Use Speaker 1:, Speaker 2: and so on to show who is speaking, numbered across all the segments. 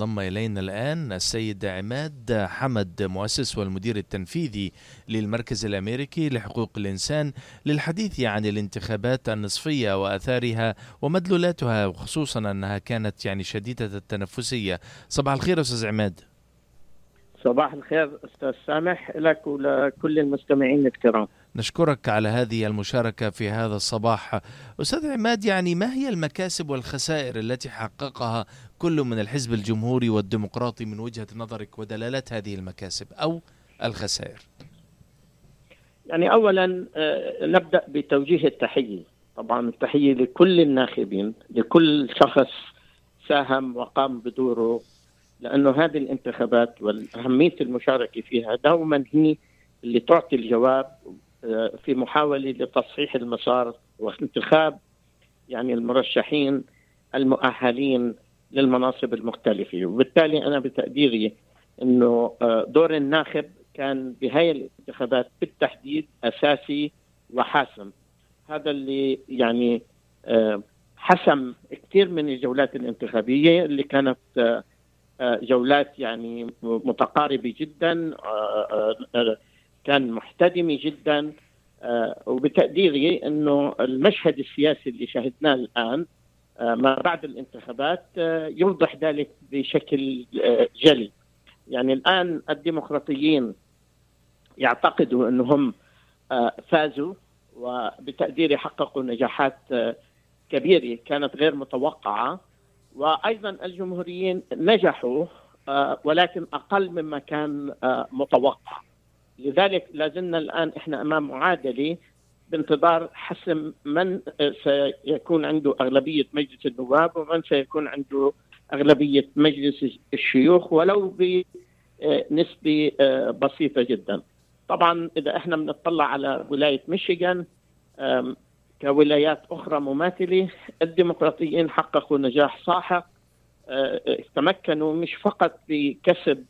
Speaker 1: انضم إلينا الآن السيد عماد حمد مؤسس والمدير التنفيذي للمركز الأمريكي لحقوق الإنسان للحديث عن الانتخابات النصفية وآثارها ومدلولاتها وخصوصا أنها كانت يعني شديدة التنفسية. صباح الخير أستاذ عماد.
Speaker 2: صباح الخير أستاذ سامح لك ولكل المستمعين الكرام.
Speaker 1: نشكرك على هذه المشاركة في هذا الصباح. أستاذ عماد يعني ما هي المكاسب والخسائر التي حققها كل من الحزب الجمهوري والديمقراطي من وجهة نظرك ودلالات هذه المكاسب أو الخسائر؟
Speaker 2: يعني أولا آه، نبدأ بتوجيه التحية. طبعا التحية لكل الناخبين لكل شخص ساهم وقام بدوره لأنه هذه الانتخابات والأهمية المشاركة فيها دوما هي اللي تعطي الجواب آه، في محاولة لتصحيح المسار وانتخاب يعني المرشحين المؤهلين للمناصب المختلفة. وبالتالي أنا بتقديري إنه آه، دور الناخب كان بهاي الانتخابات بالتحديد أساسي وحاسم. هذا اللي يعني آه، حسم كثير من الجولات الانتخابية اللي كانت جولات يعني متقاربة جدا آه، آه، كان محتدمة جدا. آه، وبتقديري إنه المشهد السياسي اللي شهدناه الآن ما بعد الانتخابات يوضح ذلك بشكل جلي. يعني الآن الديمقراطيين يعتقدوا أنهم فازوا وبتقديري حققوا نجاحات كبيرة كانت غير متوقعة. وأيضا الجمهوريين نجحوا آه، ولكن أقل مما كان آه، متوقع. لذلك لازلنا الآن إحنا أمام معادلة بانتظار حسم من آه، سيكون عنده أغلبية مجلس النواب ومن سيكون عنده أغلبية مجلس الشيوخ ولو بنسبة بسيطة جدا. طبعا إذا إحنا بنطلع على ولاية ميشيغان كولايات أخرى مماثلة الديمقراطيين حققوا نجاح ساحق آه، آه، تمكنوا مش فقط بكسب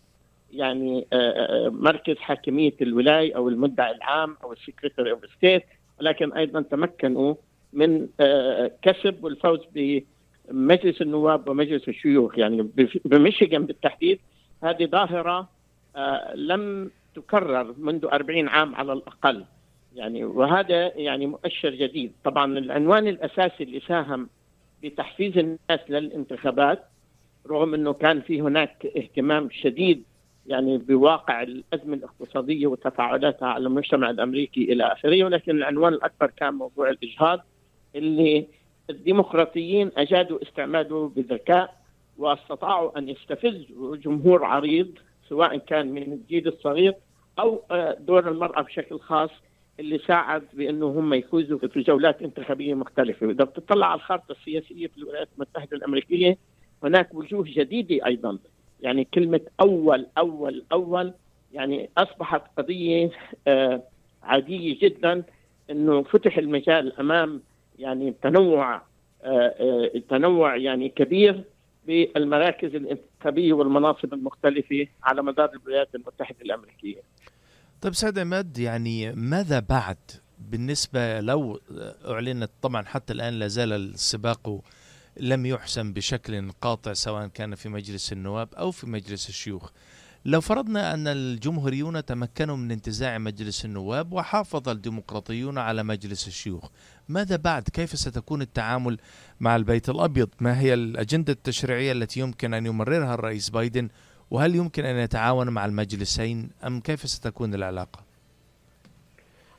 Speaker 2: يعني آه، مركز حاكمية الولاية أو المدعي العام أو ال secretary of state ولكن أيضا تمكنوا من كسب والفوز بمجلس النواب ومجلس الشيوخ. يعني بميشيغان بالتحديد هذه ظاهرة لم تكرر منذ 40 عام على الأقل. يعني وهذا يعني مؤشر جديد. طبعا العنوان الأساسي اللي ساهم بتحفيز الناس للانتخابات رغم إنه كان في هناك اهتمام شديد يعني بواقع الأزمة الاقتصادية وتفاعلاتها على المجتمع الأمريكي إلى آخره ولكن العنوان الأكبر كان موضوع الإجهاض اللي الديمقراطيين أجادوا استعماله بذكاء واستطاعوا أن يستفزوا جمهور عريض سواء كان من الجيل الصغير أو آه، دور المرأة بشكل خاص اللي ساعد بأنه هم يفوزوا في جولات انتخابية مختلفة، إذا بتطلع على الخارطة السياسية في الولايات المتحدة الأمريكية هناك وجوه جديدة أيضا، يعني كلمة أول أول أول يعني أصبحت قضية آه عادية جدا إنه فتح المجال أمام يعني تنوع آه آه تنوع يعني كبير بالمراكز الانتخابية والمناصب المختلفة على مدار الولايات المتحدة الأمريكية.
Speaker 1: طيب سيد عماد يعني ماذا بعد بالنسبة لو أعلنت طبعا حتى الآن لا زال السباق لم يحسم بشكل قاطع سواء كان في مجلس النواب أو في مجلس الشيوخ لو فرضنا أن الجمهوريون تمكنوا من انتزاع مجلس النواب وحافظ الديمقراطيون على مجلس الشيوخ ماذا بعد؟ كيف ستكون التعامل مع البيت الأبيض؟ ما هي الأجندة التشريعية التي يمكن أن يمررها الرئيس بايدن وهل يمكن أن يتعاون مع المجلسين أم كيف ستكون العلاقة؟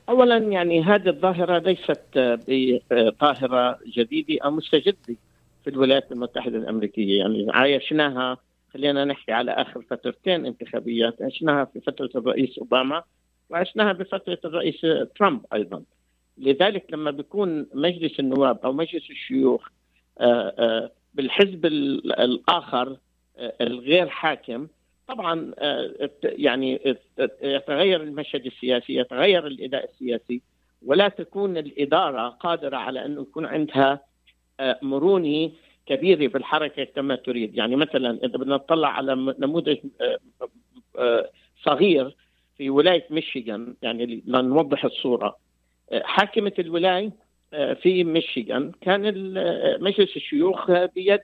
Speaker 2: أولا يعني هذه الظاهرة ليست بظاهرة جديدة أو مستجدة في الولايات المتحدة الأمريكية. يعني عايشناها خلينا نحكي على آخر فترتين انتخابيات. عشناها في فترة الرئيس أوباما وعشناها بفترة الرئيس ترامب أيضا. لذلك لما بيكون مجلس النواب أو مجلس الشيوخ آه، آه، بالحزب الآخر الغير حاكم طبعا آه، يعني يتغير المشهد السياسي يتغير الإداء السياسي. ولا تكون الإدارة قادرة على انه يكون عندها آه، مرونه كبيرة بالحركه كما تريد، يعني مثلا إذا بدنا نطلع على نموذج آه، صغير في ولاية ميشيغان يعني لنوضح الصورة. حاكمة الولاية في ميشيغان كان مجلس الشيوخ بيد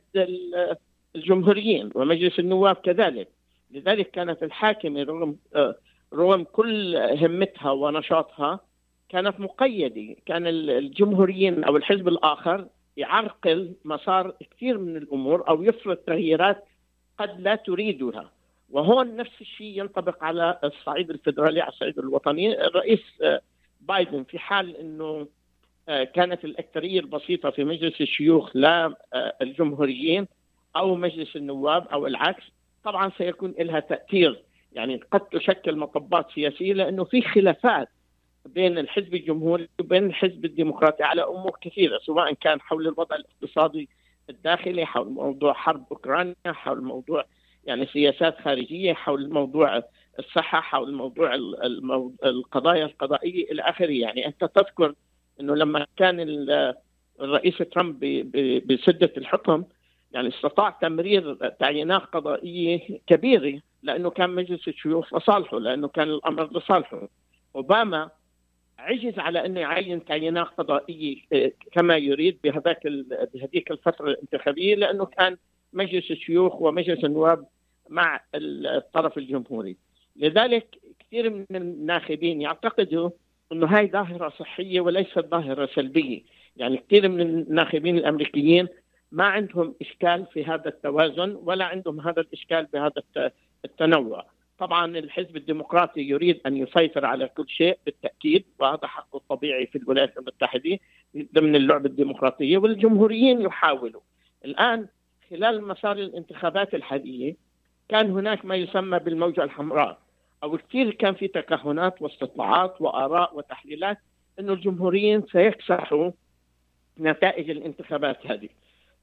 Speaker 2: الجمهوريين ومجلس النواب كذلك. لذلك كانت الحاكمة رغم آه، رغم كل همتها ونشاطها كانت مقيدة. كان الجمهوريين أو الحزب الآخر يعرقل مسار كثير من الأمور أو يفرض تغييرات قد لا تريدها. وهون نفس الشيء ينطبق على الصعيد الفدرالي على الصعيد الوطني. الرئيس آه، بايدن في حال إنه آه، كانت الأكثرية البسيطة في مجلس الشيوخ لا الجمهوريين أو مجلس النواب أو العكس طبعا سيكون لها تأثير. يعني قد تشكل مطبات سياسية لأنه في خلافات بين الحزب الجمهوري وبين الحزب الديمقراطي على أمور كثيرة سواء كان حول الوضع الاقتصادي الداخلي حول موضوع حرب أوكرانيا حول موضوع يعني سياسات خارجية حول موضوع الصحة حول موضوع القضايا القضائية إلى آخره. يعني أنت تذكر إنه لما كان الرئيس ترامب بسدة الحكم يعني استطاع تمرير تعيينات قضائية كبيرة لأنه كان مجلس الشيوخ لصالحه لأنه كان الأمر لصالحه. أوباما عجز على انه يعين تعيينات قضائية آه، كما يريد بهذاك بهذيك الفترة الانتخابية لأنه كان مجلس الشيوخ ومجلس النواب مع الطرف الجمهوري. لذلك كثير من الناخبين يعتقدوا أنه هاي ظاهرة صحية وليست ظاهرة سلبية. يعني كثير من الناخبين الأمريكيين ما عندهم إشكال في هذا التوازن ولا عندهم هذا الإشكال بهذا التنوع. طبعا الحزب الديمقراطي يريد أن يسيطر على كل شيء بالتأكيد وهذا حقه الطبيعي في الولايات المتحدة ضمن اللعبة الديمقراطية والجمهوريين يحاولوا. الآن خلال مسار الانتخابات الحالية كان هناك ما يسمى بالموجة الحمراء أو كثير كان في تكهنات واستطلاعات وآراء وتحليلات إنه الجمهوريين سيكسحوا نتائج الانتخابات هذه.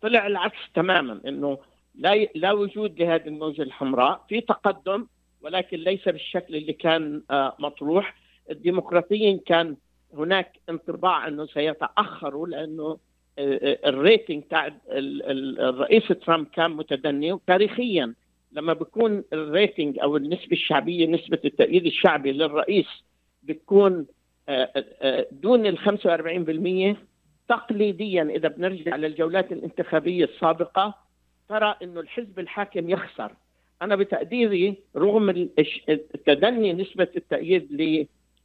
Speaker 2: طلع العكس تماما إنه لا لا وجود لهذه الموجة الحمراء في تقدم ولكن ليس بالشكل اللي كان آه، مطروح. الديمقراطيين كان هناك انطباع أنه سيتاخروا لأنه آه، آه، الريتنج تاع الرئيس ترامب كان متدني وتاريخيا لما بيكون الريتنج أو النسبة الشعبية نسبة التأييد الشعبي للرئيس بتكون دون ال 45% تقليديا إذا بنرجع للجولات الانتخابية السابقة ترى إنه الحزب الحاكم يخسر. أنا بتقديري رغم تدني نسبة التأييد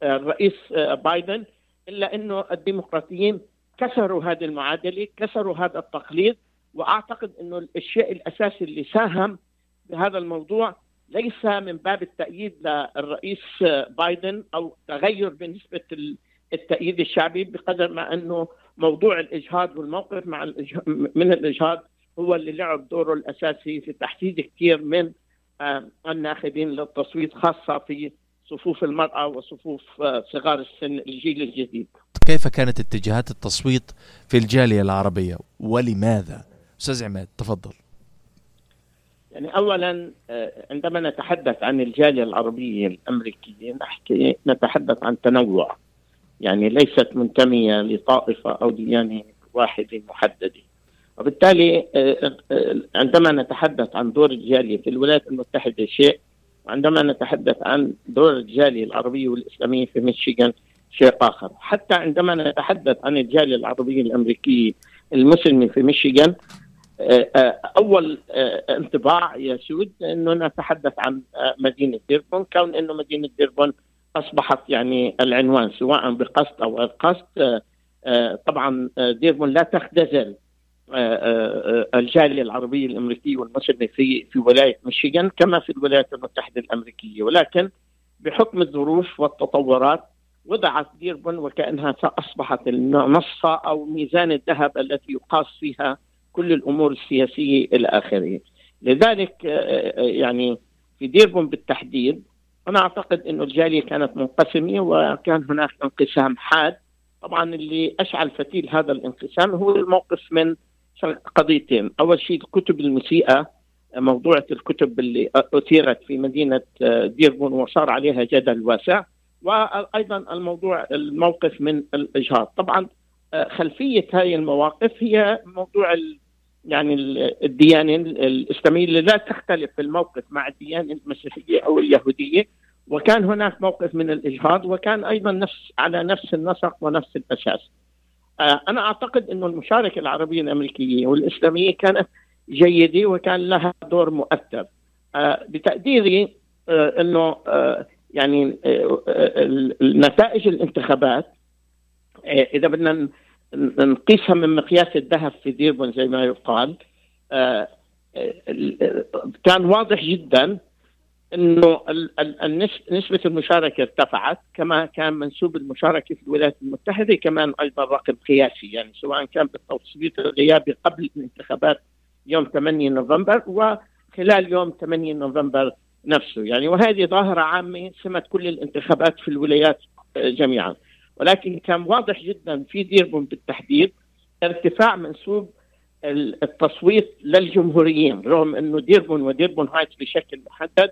Speaker 2: للرئيس بايدن إلا إنه الديمقراطيين كسروا هذه المعادلة كسروا هذا التقليد وأعتقد إنه الشيء الأساسي اللي ساهم بهذا الموضوع ليس من باب التأييد للرئيس بايدن أو تغير بنسبة التأييد الشعبي بقدر ما إنه موضوع الإجهاض والموقف مع من الإجهاض هو اللي لعب دوره الأساسي في تحفيز كثير من آه، الناخبين للتصويت خاصة في صفوف المرأة وصفوف آه، صغار السن الجيل الجديد.
Speaker 1: كيف كانت اتجاهات التصويت في الجالية العربية ولماذا؟ أستاذ عماد تفضل.
Speaker 2: يعني اولا آه، عندما نتحدث عن الجالية العربية الأمريكية نحكي نتحدث عن تنوع يعني ليست منتمية لطائفة أو ديانة واحدة محددة وبالتالي آه، آه، عندما نتحدث عن دور الجالية في الولايات المتحدة شيء وعندما نتحدث عن دور الجالية العربية والإسلامية في ميشيغان شيء آخر، حتى عندما نتحدث عن الجالية العربية الأمريكية المسلمة في ميشيغان آه، أول انطباع يسود إنه نتحدث عن مدينة ديربون كون إنه مدينة ديربون أصبحت يعني العنوان سواء بقصد أو غير قصد طبعا ديربون لا تختزل. الجالية العربية الأمريكية والمسلمه في في ولاية ميشيغان كما في الولايات المتحدة الأمريكية ولكن بحكم الظروف والتطورات وضعت ديربون وكأنها اصبحت المنصه أو ميزان الذهب التي يقاس فيها كل الأمور السياسية إلى آخره. لذلك يعني في ديربون بالتحديد أنا أعتقد إنه الجالية كانت منقسمة وكان هناك انقسام حاد طبعا اللي أشعل فتيل هذا الانقسام هو الموقف من قضيتين. أول شيء الكتب المسيئة موضوعة الكتب اللي أثيرت في مدينة ديربون وصار عليها جدل واسع وأيضا الموضوع الموقف من الإجهاض. طبعا خلفية هذه المواقف هي موضوع يعني الديانة الإسلامية اللي لا تختلف في الموقف مع الديانة المسيحية أو اليهودية. وكان هناك موقف من الإجهاض وكان أيضا نفس على نفس النسق ونفس الأساس. آه، أنا أعتقد إنه المشاركة العربية الأمريكية والإسلامية كانت جيدة وكان لها دور مؤثر. بتقديري إنه يعني نتائج الانتخابات إذا بدنا نقيسها من مقياس الذهب في ديربون زي ما يقال كان واضح جدا إنه نسبة المشاركة ارتفعت كما كان منسوب المشاركة في الولايات المتحدة كمان أيضا رقم قياسي يعني سواء كان بالتصويت الغيابي قبل الانتخابات يوم 8 نوفمبر وخلال يوم 8 نوفمبر نفسه. يعني وهذه ظاهرة عامة سمت كل الانتخابات في الولايات جميعا. ولكن كان واضح جدا في ديربون بالتحديد ارتفاع منسوب التصويت للجمهوريين رغم إنه ديربون وديربون هايتس بشكل محدد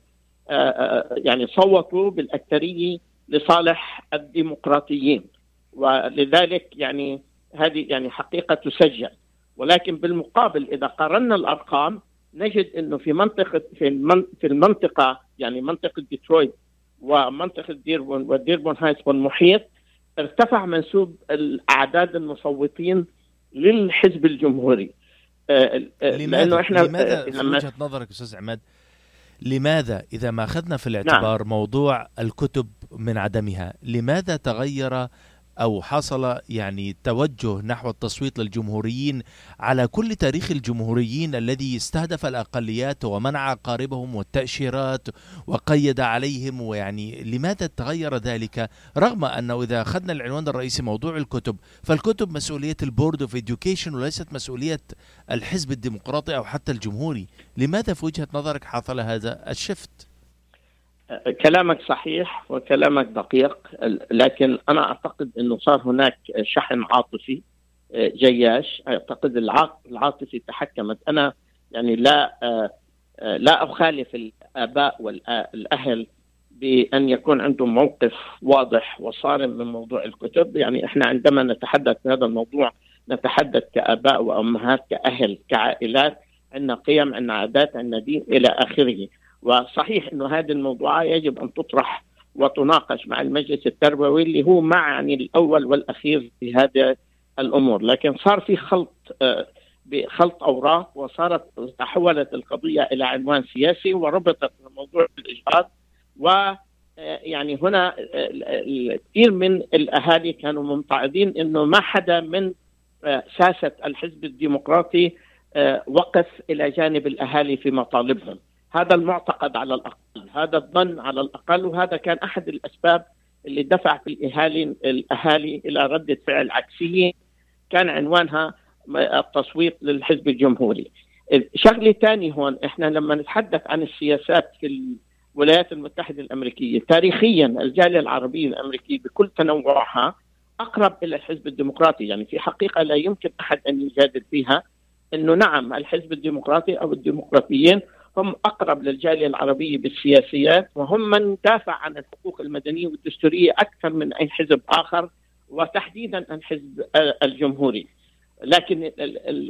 Speaker 2: يعني صوتوا بالأكثرية لصالح الديمقراطيين. ولذلك يعني هذه يعني حقيقة تسجل ولكن بالمقابل إذا قارنا الأرقام نجد إنه في منطقه في في المنطقة يعني منطقة ديترويت ومنطقة ديربون وديربون هايتس والمحيط ارتفع منسوب الأعداد المصوتين للحزب الجمهوري.
Speaker 1: آه، لأنه إحنا لماذا في وجهة نظرك أستاذ عماد لماذا إذا ما أخذنا في الاعتبار نعم. موضوع الكتب من عدمها لماذا تغير أو حصل يعني توجه نحو التصويت للجمهوريين على كل تاريخ الجمهوريين الذي استهدف الأقليات ومنع أقاربهم والتأشيرات وقيد عليهم ويعني لماذا تغير ذلك رغم أنه إذا أخذنا العنوان الرئيسي موضوع الكتب فالكتب مسؤولية ال board of education وليست مسؤولية الحزب الديمقراطي أو حتى الجمهوري لماذا في وجهة نظرك حصل هذا ال shift؟
Speaker 2: كلامك صحيح وكلامك دقيق لكن أنا أعتقد إنه صار هناك شحن عاطفي جياش. أعتقد العاطفه تحكمت. أنا يعني لا لا أخالف الآباء والأهل بأن يكون عندهم موقف واضح وصارم من موضوع الكتب. يعني إحنا عندما نتحدث في هذا الموضوع نتحدث كآباء وأمهات كأهل كعائلات عندنا قيم عندنا عادات عندنا دين إلى آخره. وصحيح إنه هذه الموضوعات يجب أن تطرح وتناقش مع المجلس التربوي اللي هو معني الأول والأخير في هذه الأمور، لكن صار في خلط آه، بخلط أوراق وصارت تحولت القضية إلى عنوان سياسي وربطت موضوع الإجهاض و آه، يعني هنا آه، كثير من الأهالي كانوا ممتعضين إنه ما حدا من ساسة الحزب الديمقراطي وقف إلى جانب الأهالي في مطالبهم. هذا المعتقد على الأقل هذا الظن على الأقل وهذا كان أحد الأسباب اللي دفع في الإهالي الأهالي إلى ردة فعل عكسية كان عنوانها التصويت للحزب الجمهوري. شغلة ثانية هون إحنا لما نتحدث عن السياسات في الولايات المتحدة الأمريكية تاريخيا الجالية العربية الأمريكية بكل تنوعها أقرب إلى الحزب الديمقراطي يعني في حقيقة لا يمكن أحد أن يجادل فيها إنه نعم الحزب الديمقراطي أو الديمقراطيين هم أقرب للجالية العربية بالسياسيات وهم من دافع عن الحقوق المدنية والدستورية أكثر من أي حزب آخر وتحديدا الحزب الجمهوري. لكن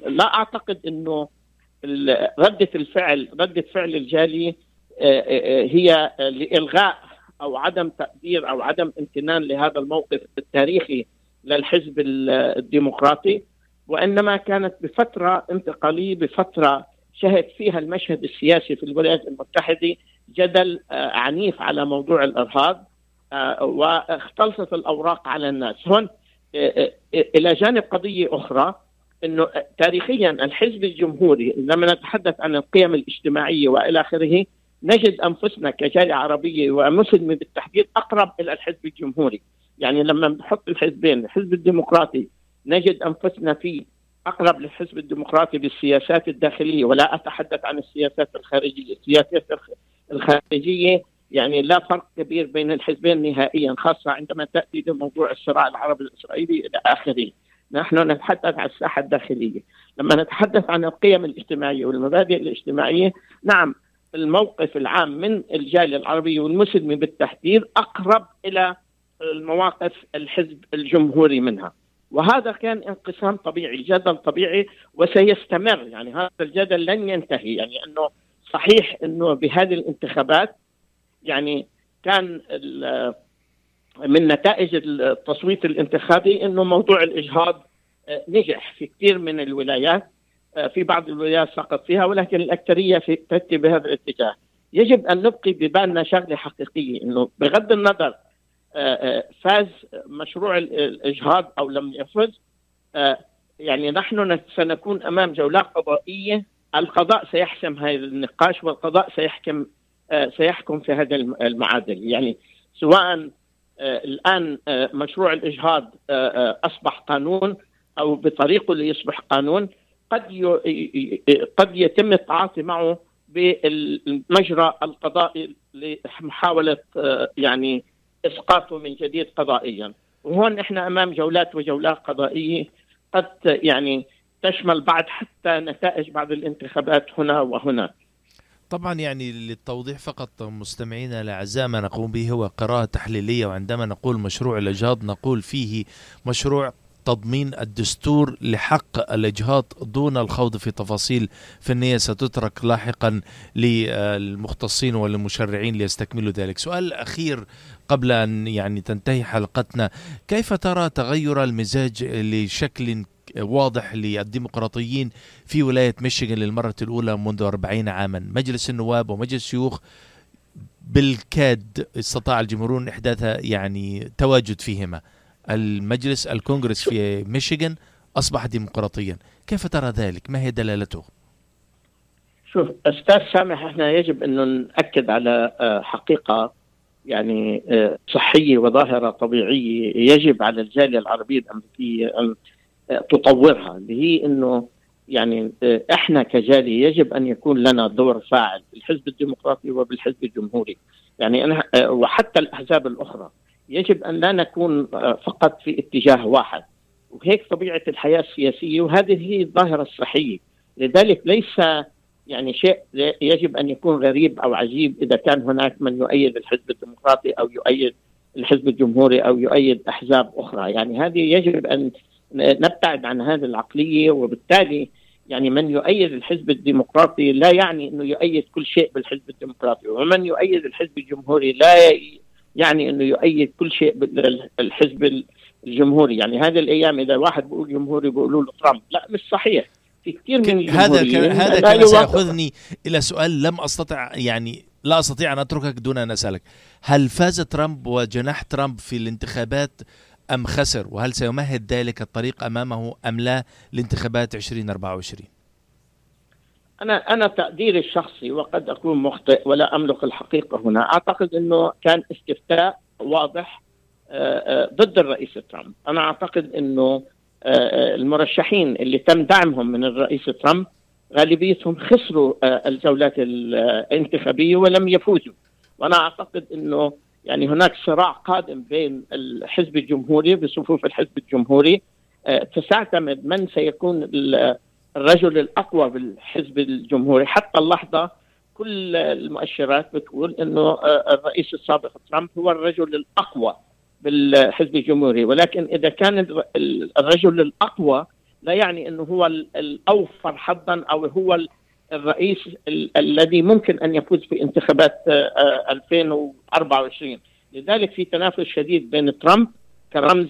Speaker 2: لا أعتقد إنه ردة الفعل ردة فعل الجالية آه، آه، هي لإلغاء أو عدم تقدير أو عدم امتنان لهذا الموقف التاريخي للحزب الديمقراطي وإنما كانت بفترة انتقالية بفترة شهد فيها المشهد السياسي في الولايات المتحدة جدل آه، عنيف على موضوع الإرهاب آه، واختلطت الأوراق على الناس. هون آه، إلى جانب قضية أخرى إنه تاريخيا الحزب الجمهوري لما نتحدث عن القيم الاجتماعية وإلى آخره نجد أنفسنا كجاليه عربية ومسلمة بالتحديد أقرب إلى الحزب الجمهوري. يعني لما نحط الحزبين الحزب الديمقراطي نجد أنفسنا في أقرب للحزب الديمقراطي بالسياسات الداخلية ولا أتحدث عن السياسات الخارجية، السياسات الخارجية يعني لا فرق كبير بين الحزبين نهائيا خاصة عندما تأتي لموضوع الصراع العربي الإسرائيلي إلى آخره. نحن نتحدث عن الساحة الداخلية، لما نتحدث عن القيم الاجتماعية والمبادئ الاجتماعية، نعم الموقف العام من الجالية العربية والمسلمه بالتحديد أقرب إلى المواقف الحزب الجمهوري منها. وهذا كان انقسام طبيعي جدل طبيعي وسيستمر. يعني هذا الجدل لن ينتهي. يعني أنه صحيح أنه بهذه الانتخابات يعني كان من نتائج التصويت الانتخابي أنه موضوع الإجهاض آه، نجح في كثير من الولايات في بعض الولايات سقط فيها ولكن الأكثرية في تأتي بهذا الاتجاه. يجب أن نبقي ببالنا شغلة حقيقية أنه بغض النظر فاز مشروع الإجهاض أو لم يفز. يعني نحن سنكون أمام جولات قضائية. القضاء سيحسم هذا النقاش والقضاء سيحكم سيحكم في هذا المعادل. يعني سواء الآن مشروع الإجهاض أصبح قانون أو بطريقه ليصبح قانون قد قد يتم التعاطي معه بالمجرى القضائي لمحاولة يعني اسقاطه من جديد قضائيا. وهون إحنا أمام جولات وجولات قضائية قد يعني تشمل بعد حتى نتائج بعض الانتخابات هنا وهنا.
Speaker 1: طبعا يعني للتوضيح فقط مستمعينا الاعزاء ما نقوم به هو قراءة تحليلية وعندما نقول مشروع الاجهاض نقول فيه مشروع تضمين الدستور لحق الإجهاض دون الخوض في تفاصيل فنية ستترك لاحقا للمختصين والمشرعين ليستكملوا ذلك. سؤال أخير قبل أن يعني تنتهي حلقتنا. كيف ترى تغير المزاج لشكل واضح للديمقراطيين في ولاية ميشيغان للمرة الأولى منذ 40 عاما؟ مجلس النواب ومجلس الشيوخ بالكاد استطاع الجمهورون إحداث يعني تواجد فيهما. المجلس الكونغرس في ميشيغان أصبح ديمقراطيا. كيف ترى ذلك؟ ما هي دلالته؟
Speaker 2: شوف أستاذ سامح إحنا يجب أنه نأكد على حقيقة يعني صحية وظاهرة طبيعية يجب على الجالية العربية الأمريكية أن تطورها. اللي هي أنه يعني إحنا كجالية يجب أن يكون لنا دور فاعل بالحزب الديمقراطي وبالحزب الجمهوري. يعني أنا وحتى الأحزاب الأخرى. يجب أن لا نكون فقط في اتجاه واحد. وهيك طبيعة الحياة السياسية وهذه هي الظاهرة الصحية. لذلك ليس يعني شيء يجب أن يكون غريب أو عجيب إذا كان هناك من يؤيد الحزب الديمقراطي أو يؤيد الحزب الجمهوري أو يؤيد أحزاب أخرى. يعني هذه يجب أن نبتعد عن هذه العقلية وبالتالي يعني من يؤيد الحزب الديمقراطي لا يعني إنه يؤيد كل شيء بالحزب الديمقراطي. ومن يؤيد الحزب الجمهوري لا يعني إنه يؤيد كل شيء بالحزب الجمهوري. يعني هذه الأيام إذا واحد بيقول جمهوري بيقولوا له ترامب لا مش صحيح. في كثير من
Speaker 1: هذا كان هذا كان سيأخذني إلى سؤال لم أستطع يعني لا أستطيع أن أتركك دون أن أسألك. هل فاز ترامب وجناح ترامب في الانتخابات أم خسر؟ وهل سيمهد ذلك الطريق أمامه أم لا لانتخابات 2024
Speaker 2: أنا أنا تقديري الشخصي وقد أكون مخطئ ولا أملك الحقيقة هنا. أعتقد إنه كان استفتاء واضح ضد الرئيس ترامب. أنا أعتقد إنه المرشحين اللي تم دعمهم من الرئيس ترامب غالبيتهم خسروا الجولات الانتخابية ولم يفوزوا. وأنا أعتقد إنه يعني هناك صراع قادم بين الحزب الجمهوري بصفوف الحزب الجمهوري تستعتمد من سيكون الرجل الأقوى بالحزب الجمهوري. حتى اللحظة كل المؤشرات بتقول إنه الرئيس السابق ترامب هو الرجل الأقوى بالحزب الجمهوري. ولكن إذا كان الرجل الأقوى لا يعني إنه هو الأوفر حظا أو هو الرئيس الذي ممكن أن يفوز في انتخابات 2024 لذلك في تنافس شديد بين ترامب كرمز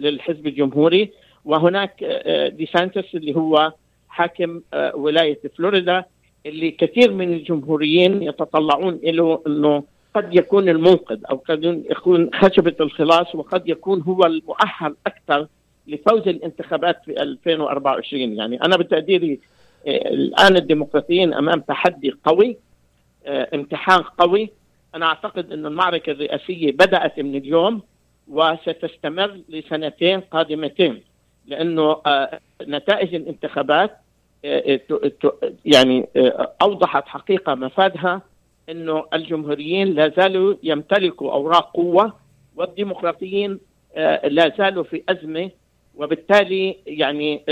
Speaker 2: للحزب الجمهوري وهناك دي سانتس اللي هو حاكم ولاية فلوريدا اللي كثير من الجمهوريين يتطلعون له إنه قد يكون المنقذ أو قد يكون خشبة الخلاص وقد يكون هو المؤهل أكثر لفوز الانتخابات في 2024 يعني أنا بتقديري الآن الديمقراطيين أمام تحدي قوي امتحان قوي. أنا أعتقد إن المعركة الرئاسية بدأت من اليوم وستستمر لسنتين قادمتين. لأنه نتائج الانتخابات يعني أوضحت حقيقة مفادها إنه الجمهوريين لا زالوا يمتلكوا أوراق قوة والديمقراطيين لا زالوا في أزمة وبالتالي يعني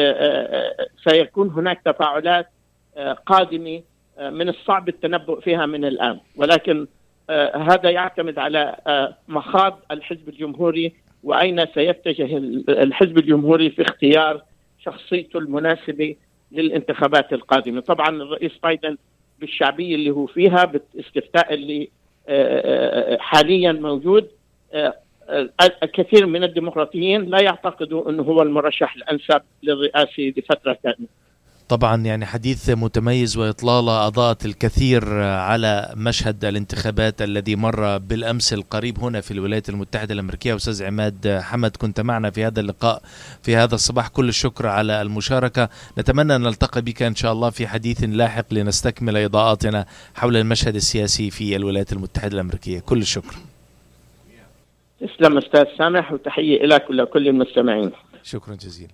Speaker 2: سيكون هناك تفاعلات قادمة من الصعب التنبؤ فيها من الآن. ولكن هذا يعتمد على مخاض الحزب الجمهوري وأين سيتجه الحزب الجمهوري في اختيار شخصيته المناسبة للانتخابات القادمة، طبعا الرئيس بايدن بالشعبية اللي هو فيها بالاستفتاء اللي حاليا موجود الكثير من الديمقراطيين لا يعتقدوا إنه هو المرشح الأنسب للرئاسة لفترة كاملة.
Speaker 1: طبعا يعني حديث متميز وإطلالة أضاءت الكثير على مشهد الانتخابات الذي مر بالأمس القريب هنا في الولايات المتحدة الأمريكية. أستاذ عماد حمد كنت معنا في هذا اللقاء في هذا الصباح. كل الشكر على المشاركة. نتمنى أن نلتقي بك إن شاء الله في حديث لاحق لنستكمل إضاءاتنا حول المشهد السياسي في الولايات المتحدة الأمريكية. كل الشكر.
Speaker 2: تسلم أستاذ سامح وتحية لك ولكل المستمعين.
Speaker 1: شكرا جزيلا.